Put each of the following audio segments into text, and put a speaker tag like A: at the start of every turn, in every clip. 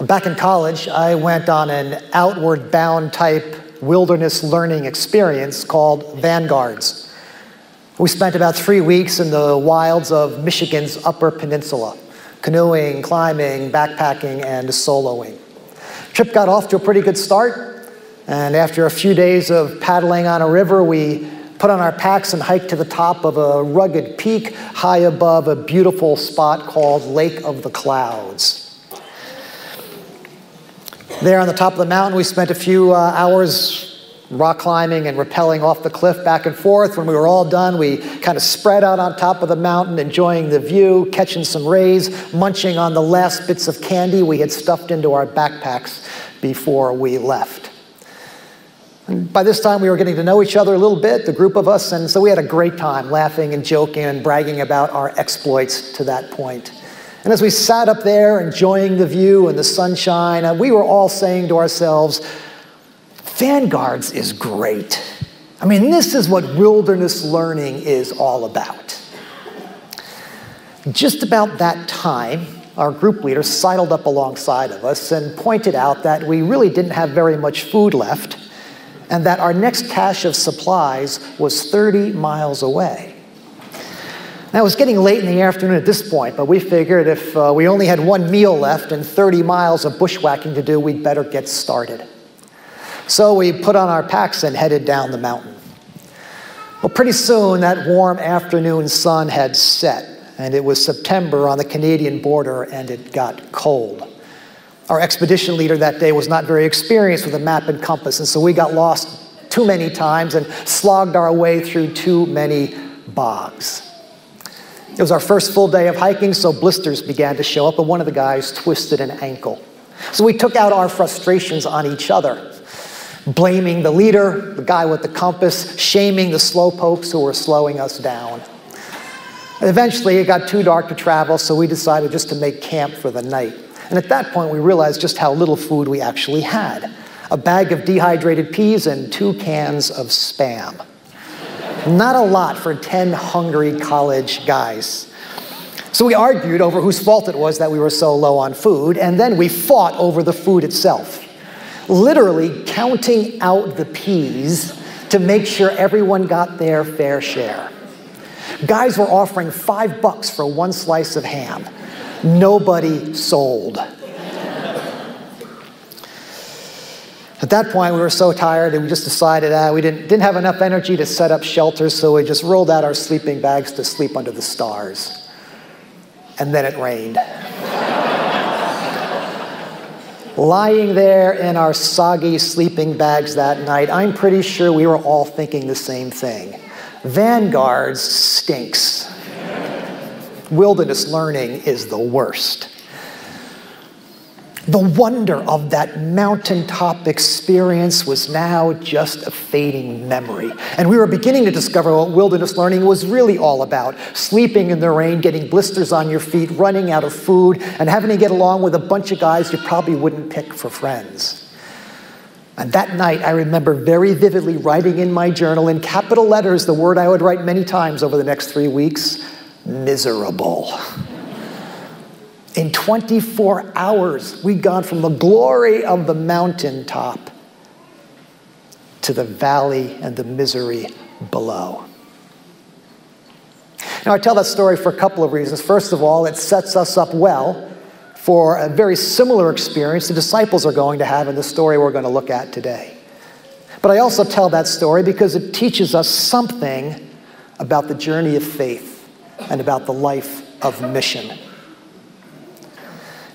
A: Back in college, I went on an outward bound type wilderness learning experience called Vanguards. We spent about three weeks in the wilds of Michigan's Upper Peninsula, canoeing, climbing, backpacking, and soloing. Trip got off to a pretty good start, and after a few days of paddling on a river, we put on our packs and hiked to the top of a rugged peak high above a beautiful spot called Lake of the Clouds. There on the top of the mountain, we spent a few uh, hours rock climbing and rappelling off the cliff back and forth. When we were all done, we kind of spread out on top of the mountain, enjoying the view, catching some rays, munching on the last bits of candy we had stuffed into our backpacks before we left. And by this time, we were getting to know each other a little bit, the group of us, and so we had a great time laughing and joking and bragging about our exploits to that point. And as we sat up there enjoying the view and the sunshine, uh, we were all saying to ourselves, Vanguards is great. I mean, this is what wilderness learning is all about. Just about that time, our group leader sidled up alongside of us and pointed out that we really didn't have very much food left and that our next cache of supplies was 30 miles away. Now, it was getting late in the afternoon at this point, but we figured if uh, we only had one meal left and 30 miles of bushwhacking to do, we'd better get started. So we put on our packs and headed down the mountain. Well, pretty soon that warm afternoon sun had set, and it was September on the Canadian border, and it got cold. Our expedition leader that day was not very experienced with a map and compass, and so we got lost too many times and slogged our way through too many bogs. It was our first full day of hiking, so blisters began to show up, and one of the guys twisted an ankle. So we took out our frustrations on each other, blaming the leader, the guy with the compass, shaming the slowpokes who were slowing us down. Eventually, it got too dark to travel, so we decided just to make camp for the night. And at that point, we realized just how little food we actually had a bag of dehydrated peas and two cans of spam. Not a lot for 10 hungry college guys. So we argued over whose fault it was that we were so low on food, and then we fought over the food itself, literally counting out the peas to make sure everyone got their fair share. Guys were offering five bucks for one slice of ham. Nobody sold. At that point, we were so tired and we just decided uh, we didn't, didn't have enough energy to set up shelters, so we just rolled out our sleeping bags to sleep under the stars. And then it rained. Lying there in our soggy sleeping bags that night, I'm pretty sure we were all thinking the same thing. Vanguards stinks. Wilderness learning is the worst. The wonder of that mountaintop experience was now just a fading memory. And we were beginning to discover what wilderness learning was really all about sleeping in the rain, getting blisters on your feet, running out of food, and having to get along with a bunch of guys you probably wouldn't pick for friends. And that night, I remember very vividly writing in my journal in capital letters the word I would write many times over the next three weeks miserable. In 24 hours, we'd gone from the glory of the mountaintop to the valley and the misery below. Now, I tell that story for a couple of reasons. First of all, it sets us up well for a very similar experience the disciples are going to have in the story we're going to look at today. But I also tell that story because it teaches us something about the journey of faith and about the life of mission.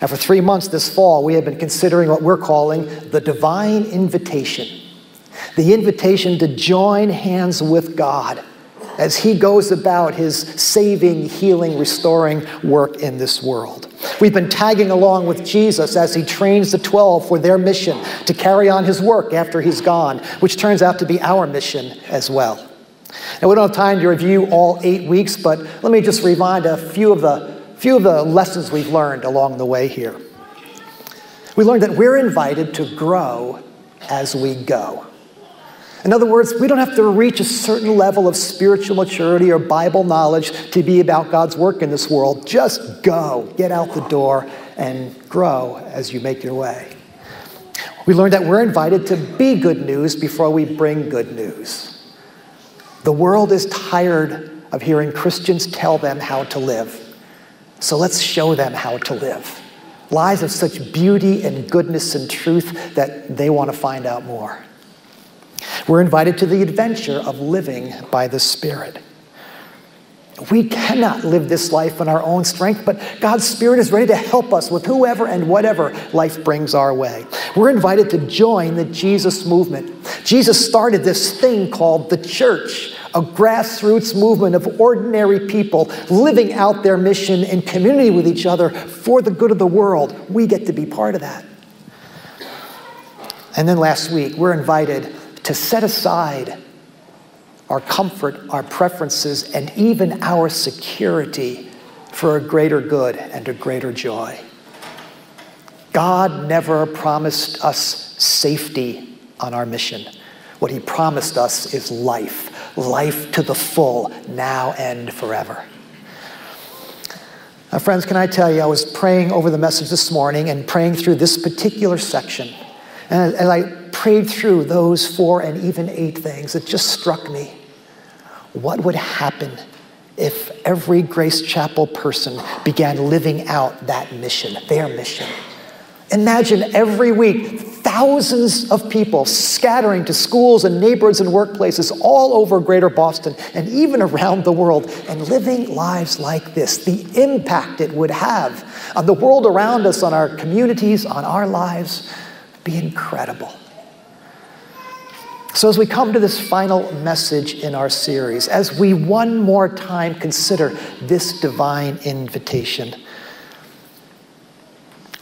A: Now, for three months this fall, we have been considering what we're calling the divine invitation the invitation to join hands with God as He goes about His saving, healing, restoring work in this world. We've been tagging along with Jesus as He trains the 12 for their mission to carry on His work after He's gone, which turns out to be our mission as well. Now, we don't have time to review all eight weeks, but let me just remind a few of the few of the lessons we've learned along the way here. We learned that we're invited to grow as we go. In other words, we don't have to reach a certain level of spiritual maturity or Bible knowledge to be about God's work in this world. Just go, get out the door, and grow as you make your way. We learned that we're invited to be good news before we bring good news. The world is tired of hearing Christians tell them how to live. So let's show them how to live. Lives of such beauty and goodness and truth that they want to find out more. We're invited to the adventure of living by the Spirit. We cannot live this life in our own strength, but God's Spirit is ready to help us with whoever and whatever life brings our way. We're invited to join the Jesus movement. Jesus started this thing called the church, a grassroots movement of ordinary people living out their mission in community with each other for the good of the world. We get to be part of that. And then last week, we're invited to set aside our comfort, our preferences, and even our security for a greater good and a greater joy. God never promised us safety on our mission. What he promised us is life, life to the full, now and forever. Now, friends, can I tell you, I was praying over the message this morning and praying through this particular section. And as I prayed through those four and even eight things, it just struck me what would happen if every Grace Chapel person began living out that mission, their mission? Imagine every week thousands of people scattering to schools and neighborhoods and workplaces all over greater Boston and even around the world and living lives like this. The impact it would have on the world around us, on our communities, on our lives, be incredible. So, as we come to this final message in our series, as we one more time consider this divine invitation,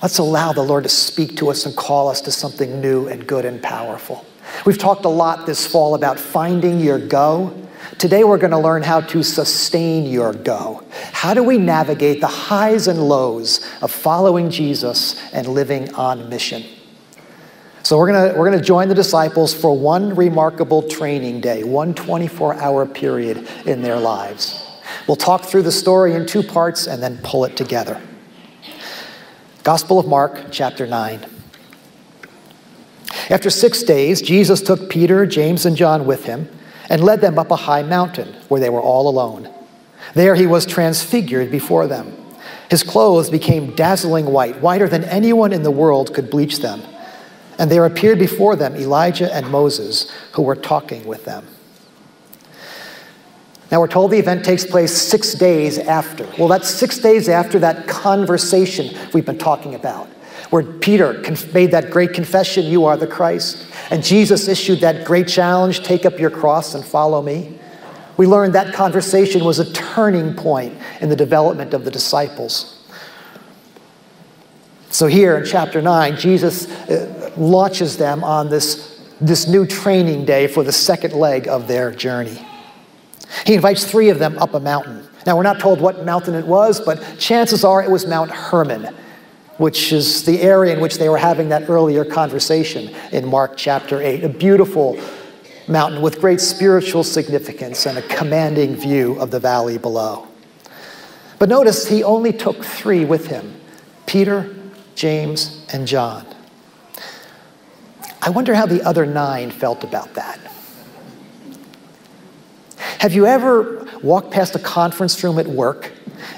A: let's allow the Lord to speak to us and call us to something new and good and powerful. We've talked a lot this fall about finding your go. Today, we're going to learn how to sustain your go. How do we navigate the highs and lows of following Jesus and living on mission? So we're going to, we're going to join the disciples for one remarkable training day, one 24 hour period in their lives. We'll talk through the story in two parts and then pull it together. Gospel of Mark, chapter 9. After six days, Jesus took Peter, James, and John with him and led them up a high mountain where they were all alone. There he was transfigured before them. His clothes became dazzling white, whiter than anyone in the world could bleach them. And there appeared before them Elijah and Moses, who were talking with them. Now we're told the event takes place six days after. Well, that's six days after that conversation we've been talking about, where Peter made that great confession, You are the Christ. And Jesus issued that great challenge, Take up your cross and follow me. We learned that conversation was a turning point in the development of the disciples. So, here in chapter 9, Jesus uh, launches them on this, this new training day for the second leg of their journey. He invites three of them up a mountain. Now, we're not told what mountain it was, but chances are it was Mount Hermon, which is the area in which they were having that earlier conversation in Mark chapter 8. A beautiful mountain with great spiritual significance and a commanding view of the valley below. But notice he only took three with him Peter, James, and John. I wonder how the other nine felt about that. Have you ever walked past a conference room at work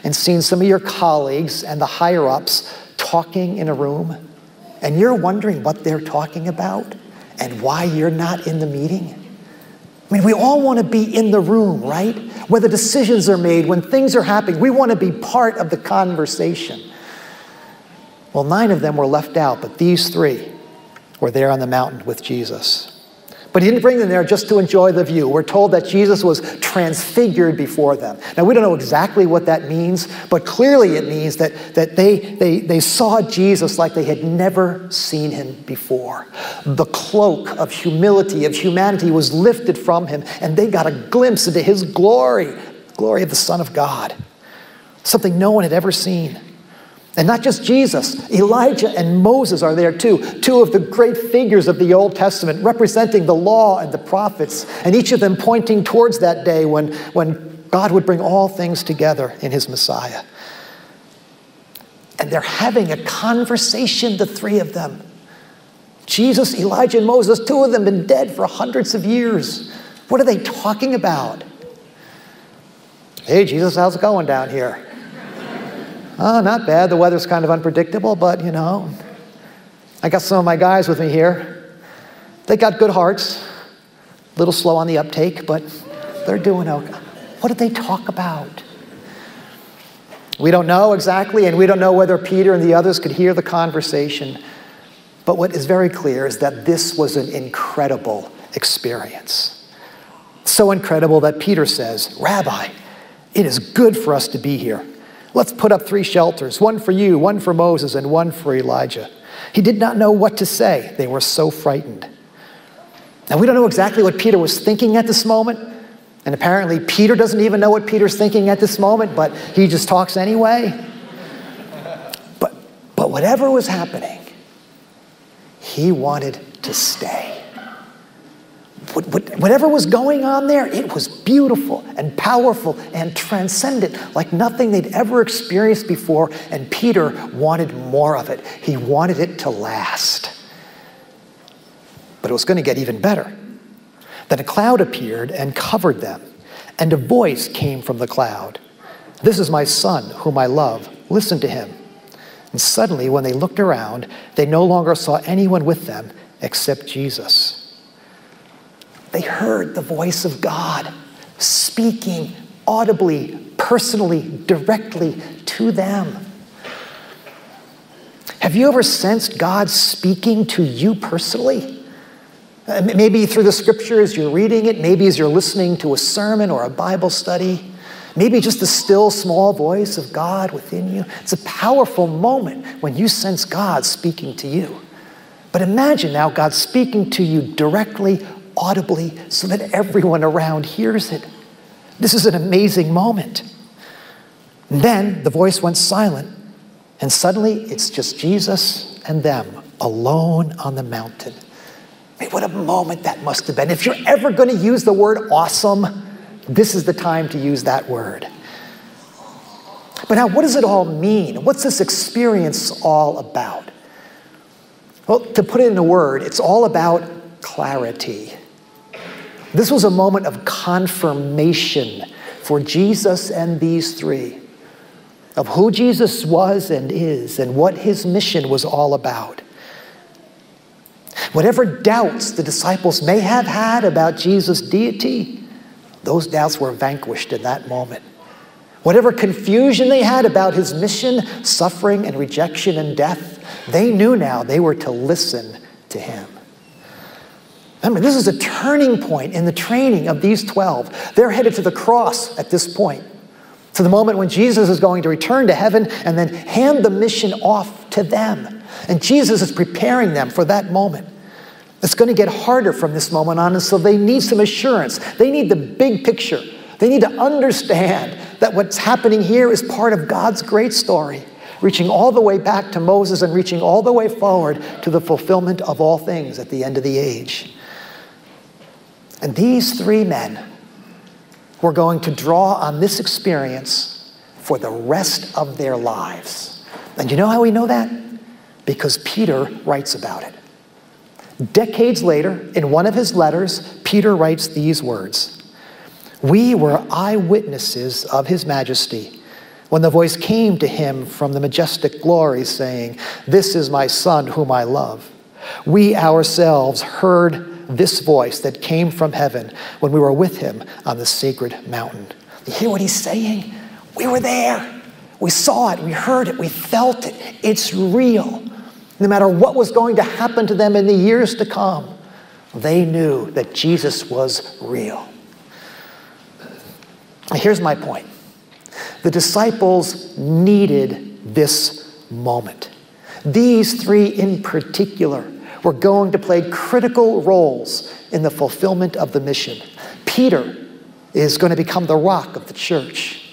A: and seen some of your colleagues and the higher ups talking in a room, and you're wondering what they're talking about and why you're not in the meeting? I mean, we all want to be in the room, right? Where the decisions are made, when things are happening, we want to be part of the conversation. Well, nine of them were left out, but these three were there on the mountain with Jesus. But he didn't bring them there just to enjoy the view. We're told that Jesus was transfigured before them. Now, we don't know exactly what that means, but clearly it means that, that they, they, they saw Jesus like they had never seen him before. The cloak of humility, of humanity, was lifted from him, and they got a glimpse into his glory glory of the Son of God, something no one had ever seen. And not just Jesus, Elijah and Moses are there too, two of the great figures of the Old Testament, representing the law and the prophets, and each of them pointing towards that day when, when God would bring all things together in his Messiah. And they're having a conversation, the three of them. Jesus, Elijah, and Moses, two of them been dead for hundreds of years. What are they talking about? Hey, Jesus, how's it going down here? Oh, not bad. The weather's kind of unpredictable, but you know, I got some of my guys with me here. They got good hearts, a little slow on the uptake, but they're doing okay. What did they talk about? We don't know exactly, and we don't know whether Peter and the others could hear the conversation. But what is very clear is that this was an incredible experience. So incredible that Peter says, Rabbi, it is good for us to be here. Let's put up three shelters one for you, one for Moses, and one for Elijah. He did not know what to say. They were so frightened. Now, we don't know exactly what Peter was thinking at this moment. And apparently, Peter doesn't even know what Peter's thinking at this moment, but he just talks anyway. But, but whatever was happening, he wanted to stay whatever was going on there, it was beautiful and powerful and transcendent, like nothing they'd ever experienced before. And Peter wanted more of it. He wanted it to last. But it was going to get even better. Then a cloud appeared and covered them, and a voice came from the cloud This is my son, whom I love. Listen to him. And suddenly, when they looked around, they no longer saw anyone with them except Jesus. They heard the voice of God speaking audibly, personally, directly to them. Have you ever sensed God speaking to you personally? Uh, maybe through the scriptures, you're reading it. Maybe as you're listening to a sermon or a Bible study. Maybe just the still small voice of God within you. It's a powerful moment when you sense God speaking to you. But imagine now God speaking to you directly audibly so that everyone around hears it. This is an amazing moment. And then the voice went silent, and suddenly it's just Jesus and them alone on the mountain. I mean, what a moment that must have been. If you're ever going to use the word awesome, this is the time to use that word. But now, what does it all mean? What's this experience all about? Well, to put it in a word, it's all about clarity. This was a moment of confirmation for Jesus and these three of who Jesus was and is and what his mission was all about. Whatever doubts the disciples may have had about Jesus' deity, those doubts were vanquished in that moment. Whatever confusion they had about his mission, suffering and rejection and death, they knew now they were to listen to him. Remember, this is a turning point in the training of these 12. They're headed to the cross at this point, to the moment when Jesus is going to return to heaven and then hand the mission off to them. And Jesus is preparing them for that moment. It's going to get harder from this moment on, and so they need some assurance. They need the big picture. They need to understand that what's happening here is part of God's great story, reaching all the way back to Moses and reaching all the way forward to the fulfillment of all things at the end of the age. And these three men were going to draw on this experience for the rest of their lives. And you know how we know that? Because Peter writes about it. Decades later, in one of his letters, Peter writes these words We were eyewitnesses of his majesty when the voice came to him from the majestic glory, saying, This is my son whom I love. We ourselves heard this voice that came from heaven when we were with him on the sacred mountain. You hear what he's saying? We were there. We saw it. We heard it. We felt it. It's real. No matter what was going to happen to them in the years to come, they knew that Jesus was real. Here's my point the disciples needed this moment. These three in particular were going to play critical roles in the fulfillment of the mission. Peter is going to become the rock of the church.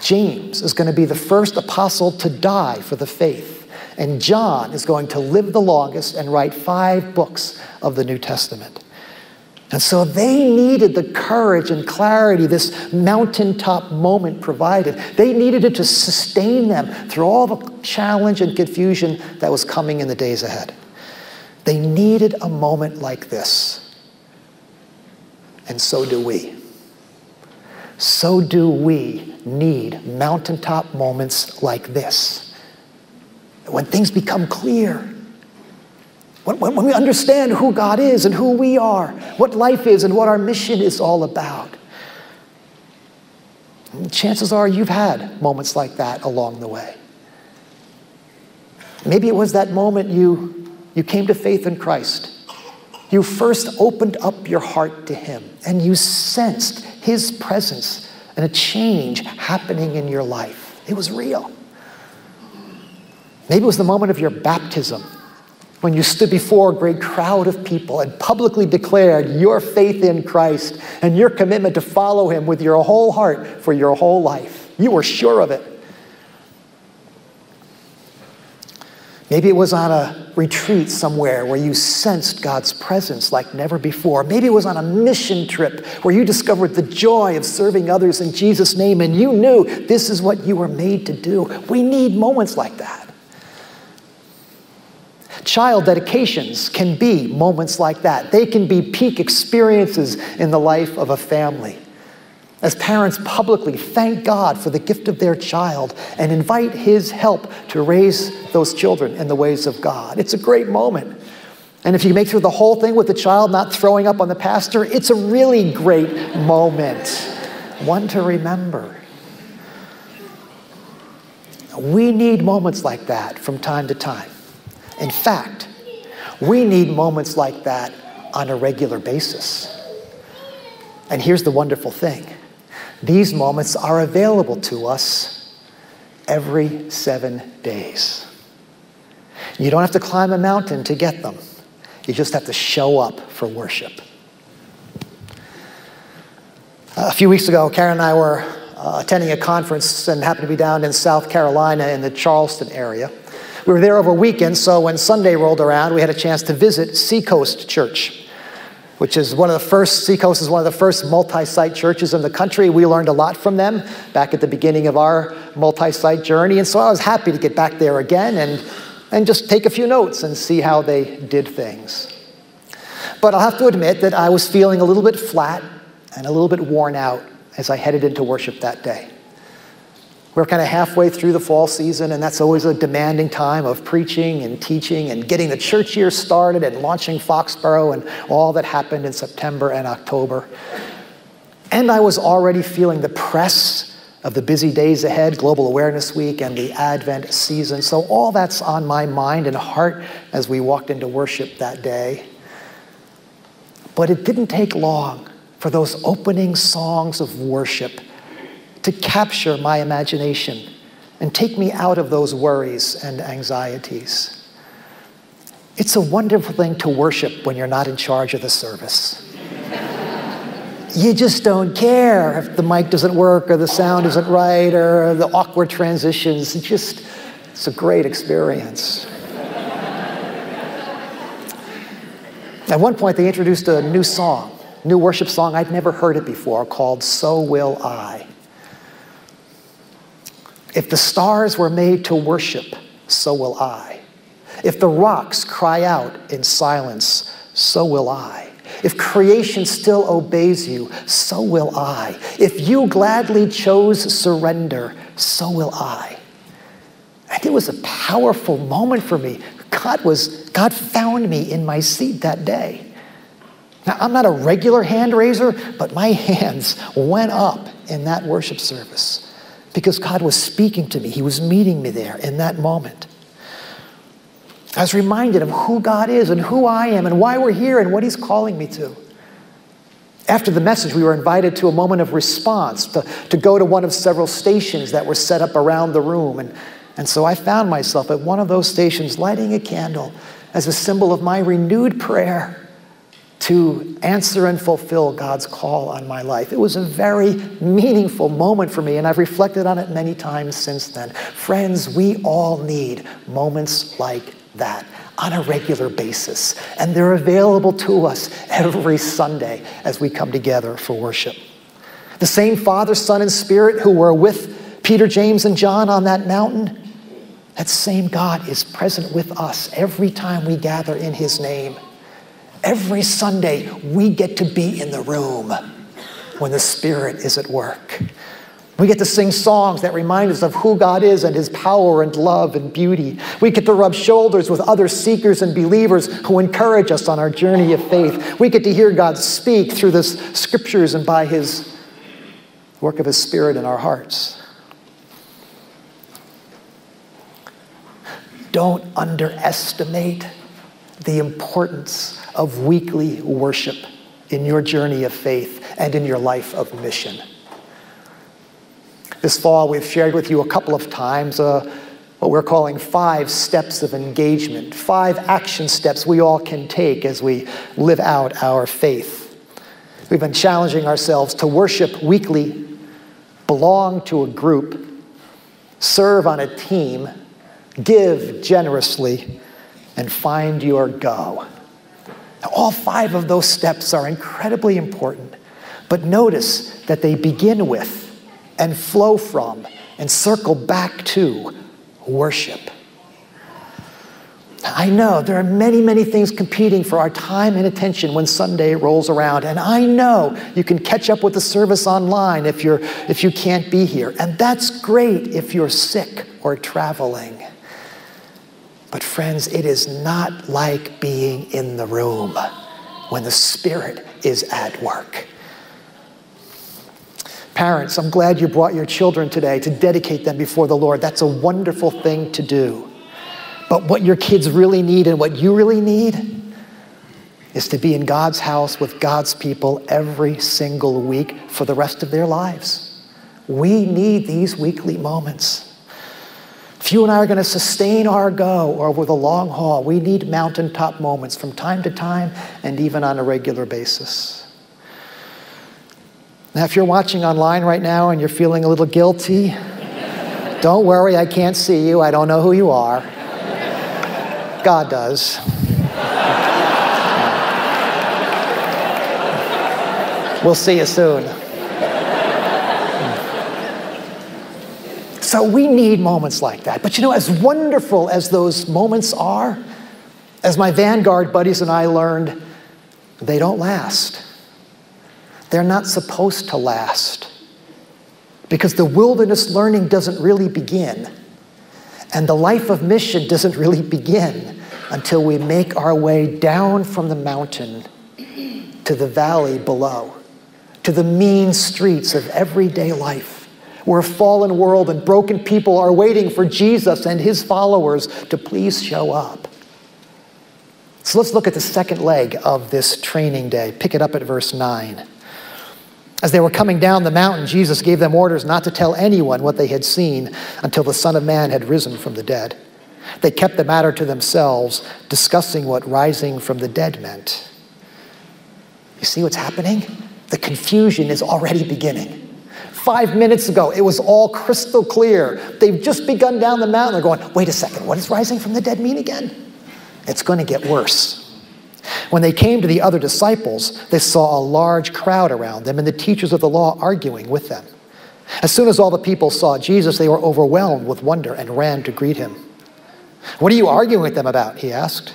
A: James is going to be the first apostle to die for the faith. And John is going to live the longest and write five books of the New Testament. And so they needed the courage and clarity this mountaintop moment provided. They needed it to sustain them through all the challenge and confusion that was coming in the days ahead. They needed a moment like this. And so do we. So do we need mountaintop moments like this. When things become clear, when, when we understand who God is and who we are, what life is and what our mission is all about. Chances are you've had moments like that along the way. Maybe it was that moment you, you came to faith in Christ. You first opened up your heart to Him and you sensed His presence and a change happening in your life. It was real. Maybe it was the moment of your baptism when you stood before a great crowd of people and publicly declared your faith in Christ and your commitment to follow him with your whole heart for your whole life. You were sure of it. Maybe it was on a retreat somewhere where you sensed God's presence like never before. Maybe it was on a mission trip where you discovered the joy of serving others in Jesus' name and you knew this is what you were made to do. We need moments like that. Child dedications can be moments like that. They can be peak experiences in the life of a family. As parents publicly thank God for the gift of their child and invite His help to raise those children in the ways of God. It's a great moment. And if you make through the whole thing with the child not throwing up on the pastor, it's a really great moment. One to remember. We need moments like that from time to time. In fact, we need moments like that on a regular basis. And here's the wonderful thing these moments are available to us every seven days. You don't have to climb a mountain to get them, you just have to show up for worship. A few weeks ago, Karen and I were uh, attending a conference and happened to be down in South Carolina in the Charleston area. We were there over weekend, so when Sunday rolled around, we had a chance to visit Seacoast Church, which is one of the first, Seacoast is one of the first multi site churches in the country. We learned a lot from them back at the beginning of our multi site journey, and so I was happy to get back there again and, and just take a few notes and see how they did things. But I'll have to admit that I was feeling a little bit flat and a little bit worn out as I headed into worship that day. We're kind of halfway through the fall season, and that's always a demanding time of preaching and teaching and getting the church year started and launching Foxborough and all that happened in September and October. And I was already feeling the press of the busy days ahead, Global Awareness Week and the Advent season. So, all that's on my mind and heart as we walked into worship that day. But it didn't take long for those opening songs of worship to capture my imagination and take me out of those worries and anxieties. It's a wonderful thing to worship when you're not in charge of the service. you just don't care if the mic doesn't work or the sound isn't right or the awkward transitions. It's just, it's a great experience. At one point, they introduced a new song, new worship song. I'd never heard it before called So Will I. If the stars were made to worship, so will I. If the rocks cry out in silence, so will I. If creation still obeys you, so will I. If you gladly chose surrender, so will I. And it was a powerful moment for me. God was God found me in my seat that day. Now, I'm not a regular hand raiser, but my hands went up in that worship service because God was speaking to me. He was meeting me there in that moment. I was reminded of who God is and who I am and why we're here and what He's calling me to. After the message, we were invited to a moment of response, to, to go to one of several stations that were set up around the room. And, and so I found myself at one of those stations lighting a candle as a symbol of my renewed prayer to answer and fulfill God's call on my life. It was a very meaningful moment for me, and I've reflected on it many times since then. Friends, we all need moments like that on a regular basis, and they're available to us every Sunday as we come together for worship. The same Father, Son, and Spirit who were with Peter, James, and John on that mountain, that same God is present with us every time we gather in His name. Every Sunday, we get to be in the room when the Spirit is at work. We get to sing songs that remind us of who God is and His power and love and beauty. We get to rub shoulders with other seekers and believers who encourage us on our journey of faith. We get to hear God speak through the scriptures and by His work of His Spirit in our hearts. Don't underestimate the importance of weekly worship in your journey of faith and in your life of mission. This fall, we've shared with you a couple of times uh, what we're calling five steps of engagement, five action steps we all can take as we live out our faith. We've been challenging ourselves to worship weekly, belong to a group, serve on a team, give generously, and find your go. All five of those steps are incredibly important, but notice that they begin with and flow from and circle back to worship. I know there are many, many things competing for our time and attention when Sunday rolls around. And I know you can catch up with the service online if, you're, if you can't be here. And that's great if you're sick or traveling. But, friends, it is not like being in the room when the Spirit is at work. Parents, I'm glad you brought your children today to dedicate them before the Lord. That's a wonderful thing to do. But what your kids really need and what you really need is to be in God's house with God's people every single week for the rest of their lives. We need these weekly moments. If you and I are going to sustain our go over the long haul, we need mountaintop moments from time to time and even on a regular basis. Now, if you're watching online right now and you're feeling a little guilty, don't worry, I can't see you. I don't know who you are. God does. We'll see you soon. So we need moments like that. But you know, as wonderful as those moments are, as my Vanguard buddies and I learned, they don't last. They're not supposed to last. Because the wilderness learning doesn't really begin. And the life of mission doesn't really begin until we make our way down from the mountain to the valley below, to the mean streets of everyday life where a fallen world and broken people are waiting for Jesus and his followers to please show up. So let's look at the second leg of this training day. Pick it up at verse 9. As they were coming down the mountain, Jesus gave them orders not to tell anyone what they had seen until the Son of Man had risen from the dead. They kept the matter to themselves, discussing what rising from the dead meant. You see what's happening? The confusion is already beginning. Five minutes ago, it was all crystal clear. They've just begun down the mountain. They're going, wait a second, what does rising from the dead mean again? It's going to get worse. When they came to the other disciples, they saw a large crowd around them and the teachers of the law arguing with them. As soon as all the people saw Jesus, they were overwhelmed with wonder and ran to greet him. What are you arguing with them about? He asked.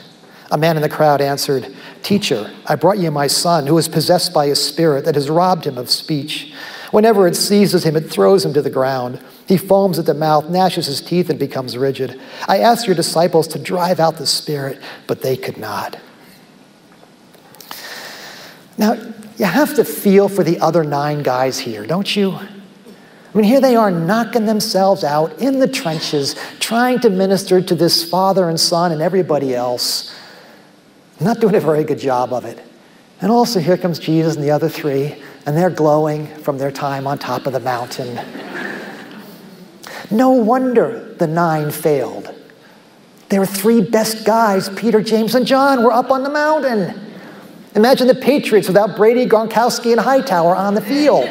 A: A man in the crowd answered, Teacher, I brought you my son, who is possessed by a spirit that has robbed him of speech. Whenever it seizes him, it throws him to the ground. He foams at the mouth, gnashes his teeth, and becomes rigid. I asked your disciples to drive out the spirit, but they could not. Now, you have to feel for the other nine guys here, don't you? I mean, here they are knocking themselves out in the trenches, trying to minister to this father and son and everybody else. Not doing a very good job of it. And also, here comes Jesus and the other three, and they're glowing from their time on top of the mountain. No wonder the nine failed. Their three best guys, Peter, James, and John, were up on the mountain. Imagine the Patriots without Brady, Gronkowski, and Hightower on the field.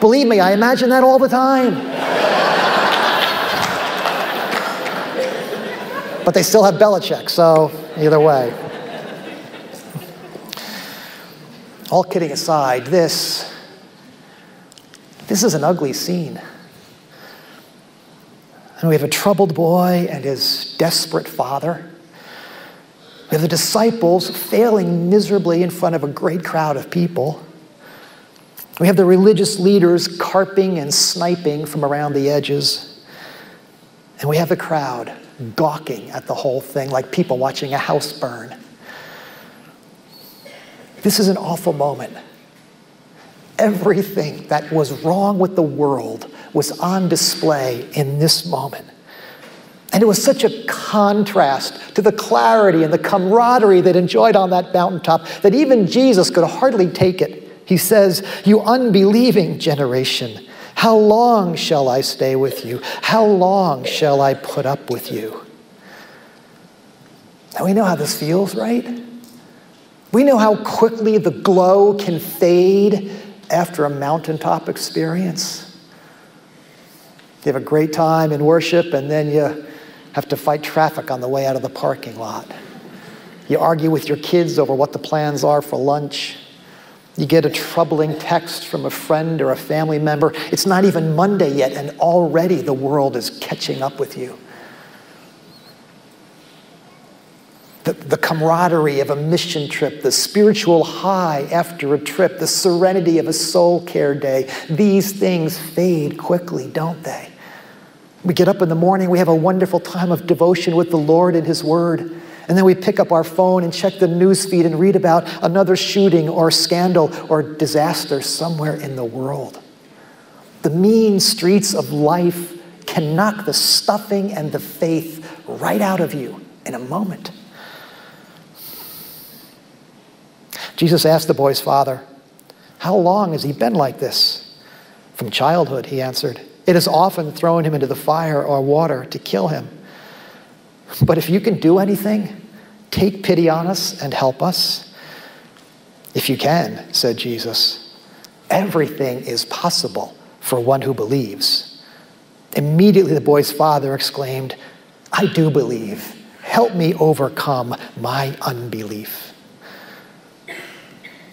A: Believe me, I imagine that all the time. but they still have Belichick, so either way. All kidding aside, this, this is an ugly scene. And we have a troubled boy and his desperate father. We have the disciples failing miserably in front of a great crowd of people. We have the religious leaders carping and sniping from around the edges. And we have the crowd gawking at the whole thing like people watching a house burn. This is an awful moment. Everything that was wrong with the world was on display in this moment. And it was such a contrast to the clarity and the camaraderie that enjoyed on that mountaintop that even Jesus could hardly take it. He says, You unbelieving generation, how long shall I stay with you? How long shall I put up with you? Now we know how this feels, right? We know how quickly the glow can fade after a mountaintop experience. You have a great time in worship, and then you have to fight traffic on the way out of the parking lot. You argue with your kids over what the plans are for lunch. You get a troubling text from a friend or a family member. It's not even Monday yet, and already the world is catching up with you. The, the, camaraderie of a mission trip, the spiritual high after a trip, the serenity of a soul care day, these things fade quickly, don't they? We get up in the morning, we have a wonderful time of devotion with the Lord and His Word. And then we pick up our phone and check the news feed and read about another shooting or scandal or disaster somewhere in the world. The mean streets of life can knock the stuffing and the faith right out of you in a moment. Jesus asked the boy's father, How long has he been like this? From childhood, he answered. It has often thrown him into the fire or water to kill him. But if you can do anything, take pity on us and help us. If you can, said Jesus, everything is possible for one who believes. Immediately the boy's father exclaimed, I do believe. Help me overcome my unbelief.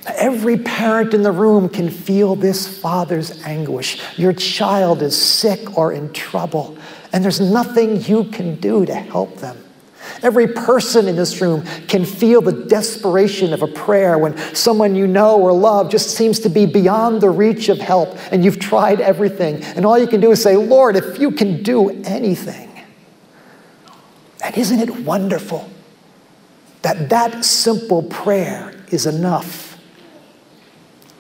A: Every parent in the room can feel this father's anguish. Your child is sick or in trouble, and there's nothing you can do to help them. Every person in this room can feel the desperation of a prayer when someone you know or love just seems to be beyond the reach of help and you've tried everything. And all you can do is say, Lord, if you can do anything. And isn't it wonderful that that simple prayer is enough?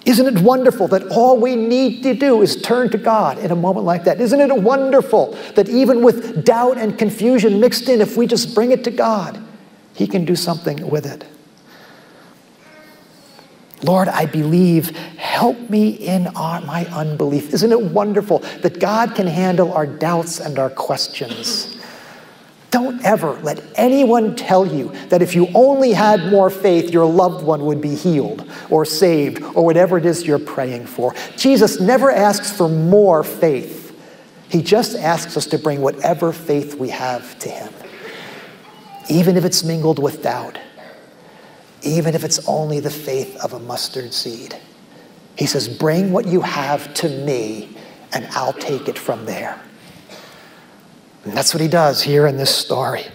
A: Isn't it wonderful that all we need to do is turn to God in a moment like that? Isn't it wonderful that even with doubt and confusion mixed in, if we just bring it to God, He can do something with it? Lord, I believe. Help me in our, my unbelief. Isn't it wonderful that God can handle our doubts and our questions? Don't ever let anyone tell you that if you only had more faith, your loved one would be healed or saved or whatever it is you're praying for. Jesus never asks for more faith, He just asks us to bring whatever faith we have to Him, even if it's mingled with doubt, even if it's only the faith of a mustard seed. He says, Bring what you have to me, and I'll take it from there. And that's what he does here in this story.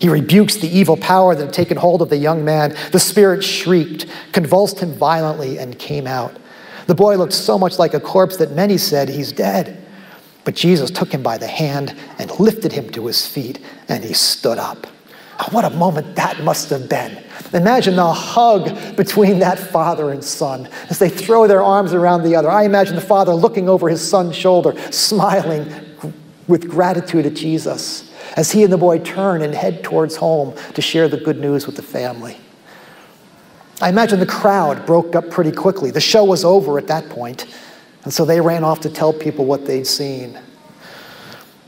A: He rebukes the evil power that had taken hold of the young man. The spirit shrieked, convulsed him violently, and came out. The boy looked so much like a corpse that many said, He's dead. But Jesus took him by the hand and lifted him to his feet, and he stood up. Oh, what a moment that must have been. Imagine the hug between that father and son as they throw their arms around the other. I imagine the father looking over his son's shoulder, smiling, with gratitude at Jesus as he and the boy turn and head towards home to share the good news with the family. I imagine the crowd broke up pretty quickly. The show was over at that point, and so they ran off to tell people what they'd seen.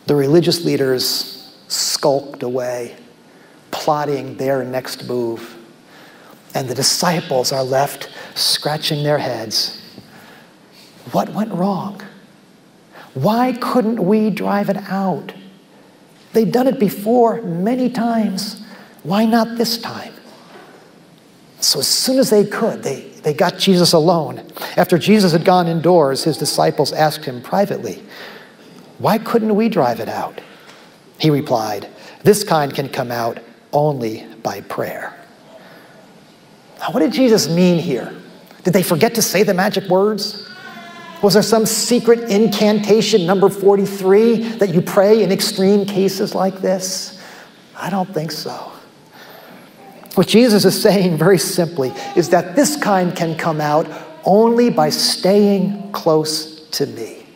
A: The religious leaders skulked away, plotting their next move. And the disciples are left scratching their heads. What went wrong? Why couldn't we drive it out? They'd done it before many times. Why not this time? So, as soon as they could, they, they got Jesus alone. After Jesus had gone indoors, his disciples asked him privately, Why couldn't we drive it out? He replied, This kind can come out only by prayer. Now, what did Jesus mean here? Did they forget to say the magic words? Was there some secret incantation, number 43, that you pray in extreme cases like this? I don't think so. What Jesus is saying very simply is that this kind can come out only by staying close to me,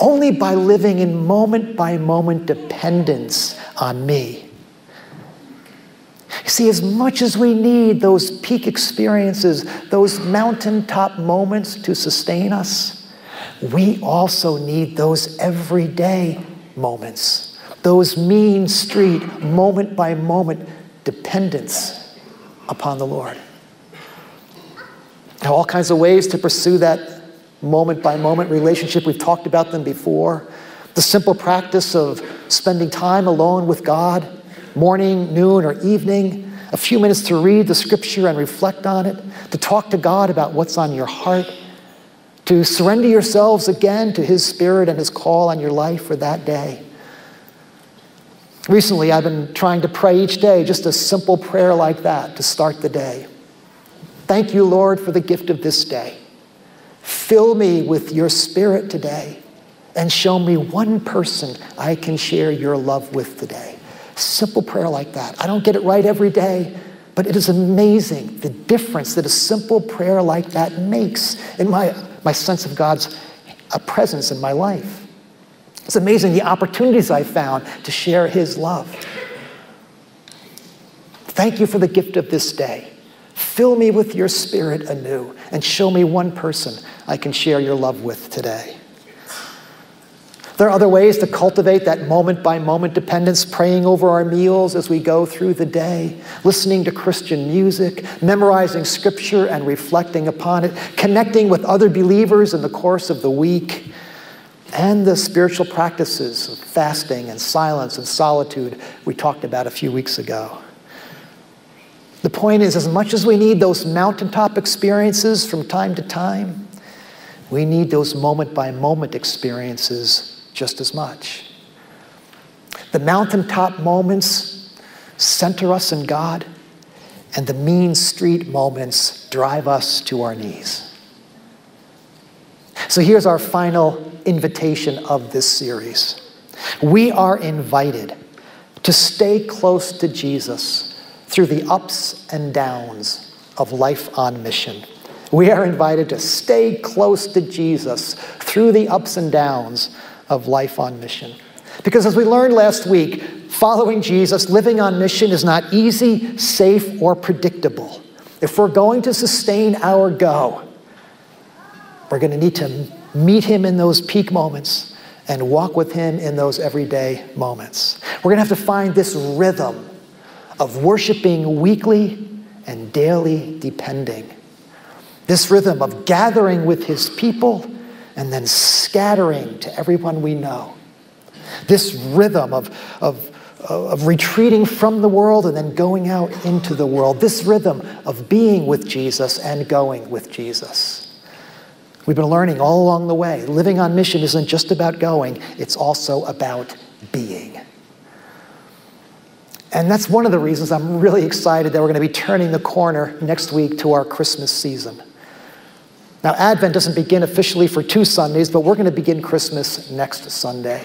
A: only by living in moment by moment dependence on me. You see, as much as we need those peak experiences, those mountaintop moments to sustain us, we also need those everyday moments, those mean street, moment by moment dependence upon the Lord. Now, all kinds of ways to pursue that moment by moment relationship. We've talked about them before. The simple practice of spending time alone with God, morning, noon, or evening, a few minutes to read the scripture and reflect on it, to talk to God about what's on your heart, to surrender yourselves again to His Spirit and His call on your life for that day. Recently, I've been trying to pray each day just a simple prayer like that to start the day. Thank you, Lord, for the gift of this day. Fill me with your spirit today and show me one person I can share your love with today. Simple prayer like that. I don't get it right every day, but it is amazing the difference that a simple prayer like that makes in my, my sense of God's uh, presence in my life. It's amazing the opportunities I found to share His love. Thank you for the gift of this day. Fill me with your spirit anew and show me one person I can share your love with today. There are other ways to cultivate that moment by moment dependence, praying over our meals as we go through the day, listening to Christian music, memorizing scripture and reflecting upon it, connecting with other believers in the course of the week and the spiritual practices of fasting and silence and solitude we talked about a few weeks ago. The point is, as much as we need those mountaintop experiences from time to time, we need those moment by moment experiences just as much. The mountaintop moments center us in God, and the mean street moments drive us to our knees. So here's our final invitation of this series. We are invited to stay close to Jesus through the ups and downs of life on mission. We are invited to stay close to Jesus through the ups and downs of life on mission. Because as we learned last week, following Jesus, living on mission is not easy, safe, or predictable. If we're going to sustain our go, we're going to need to meet him in those peak moments and walk with him in those everyday moments. We're going to have to find this rhythm of worshiping weekly and daily depending. This rhythm of gathering with his people and then scattering to everyone we know. This rhythm of, of, of retreating from the world and then going out into the world. This rhythm of being with Jesus and going with Jesus. We've been learning all along the way. Living on mission isn't just about going, it's also about being. And that's one of the reasons I'm really excited that we're going to be turning the corner next week to our Christmas season. Now, Advent doesn't begin officially for two Sundays, but we're going to begin Christmas next Sunday.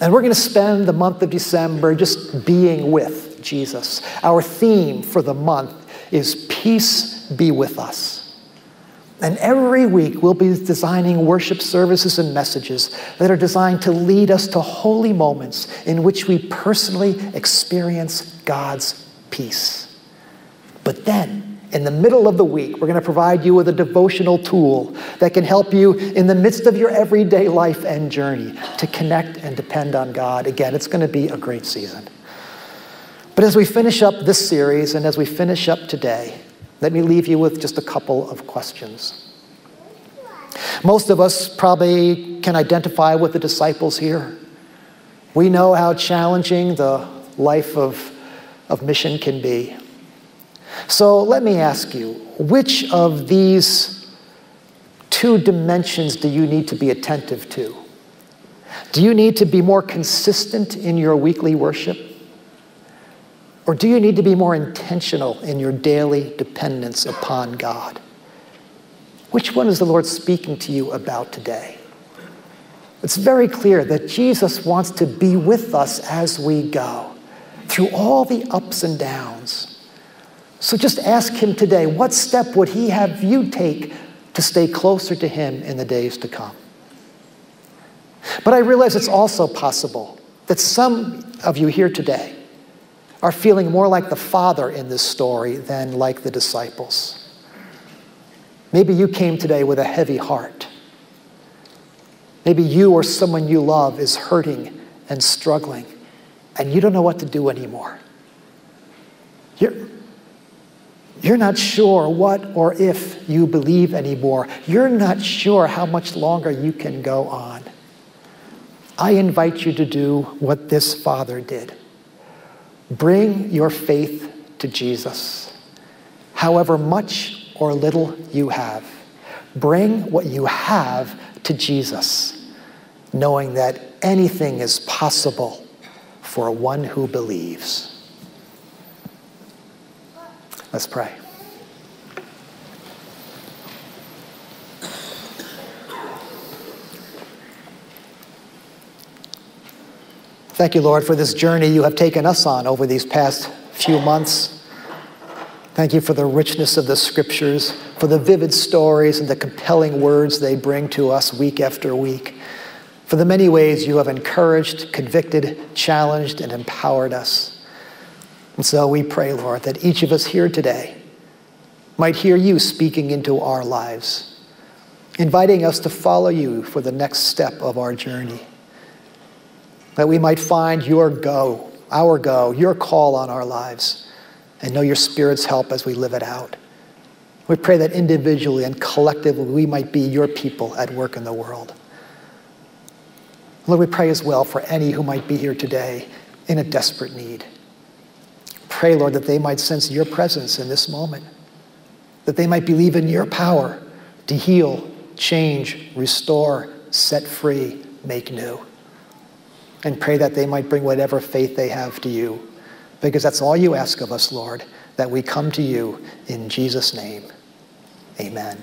A: And we're going to spend the month of December just being with Jesus. Our theme for the month is Peace Be With Us. And every week, we'll be designing worship services and messages that are designed to lead us to holy moments in which we personally experience God's peace. But then, in the middle of the week, we're going to provide you with a devotional tool that can help you in the midst of your everyday life and journey to connect and depend on God. Again, it's going to be a great season. But as we finish up this series and as we finish up today, let me leave you with just a couple of questions. Most of us probably can identify with the disciples here. We know how challenging the life of, of mission can be. So let me ask you which of these two dimensions do you need to be attentive to? Do you need to be more consistent in your weekly worship? Or do you need to be more intentional in your daily dependence upon God? Which one is the Lord speaking to you about today? It's very clear that Jesus wants to be with us as we go through all the ups and downs. So just ask Him today what step would He have you take to stay closer to Him in the days to come? But I realize it's also possible that some of you here today are feeling more like the Father in this story than like the disciples. Maybe you came today with a heavy heart. Maybe you or someone you love is hurting and struggling, and you don't know what to do anymore. You're, you're not sure what or if you believe anymore. You're not sure how much longer you can go on. I invite you to do what this father did bring your faith to Jesus, however much or little you have. Bring what you have to Jesus, knowing that anything is possible for one who believes. Let's pray. Thank you, Lord, for this journey you have taken us on over these past few months. Thank you for the richness of the scriptures, for the vivid stories and the compelling words they bring to us week after week, for the many ways you have encouraged, convicted, challenged, and empowered us. And so we pray, Lord, that each of us here today might hear you speaking into our lives, inviting us to follow you for the next step of our journey. That we might find your go, our go, your call on our lives and know your Spirit's help as we live it out. We pray that individually and collectively we might be your people at work in the world. Lord, we pray as well for any who might be here today in a desperate need. Pray, Lord, that they might sense your presence in this moment, that they might believe in your power to heal, change, restore, set free, make new. And pray that they might bring whatever faith they have to you because that's all you ask of us, Lord, that we come to you in Jesus' name. Amen.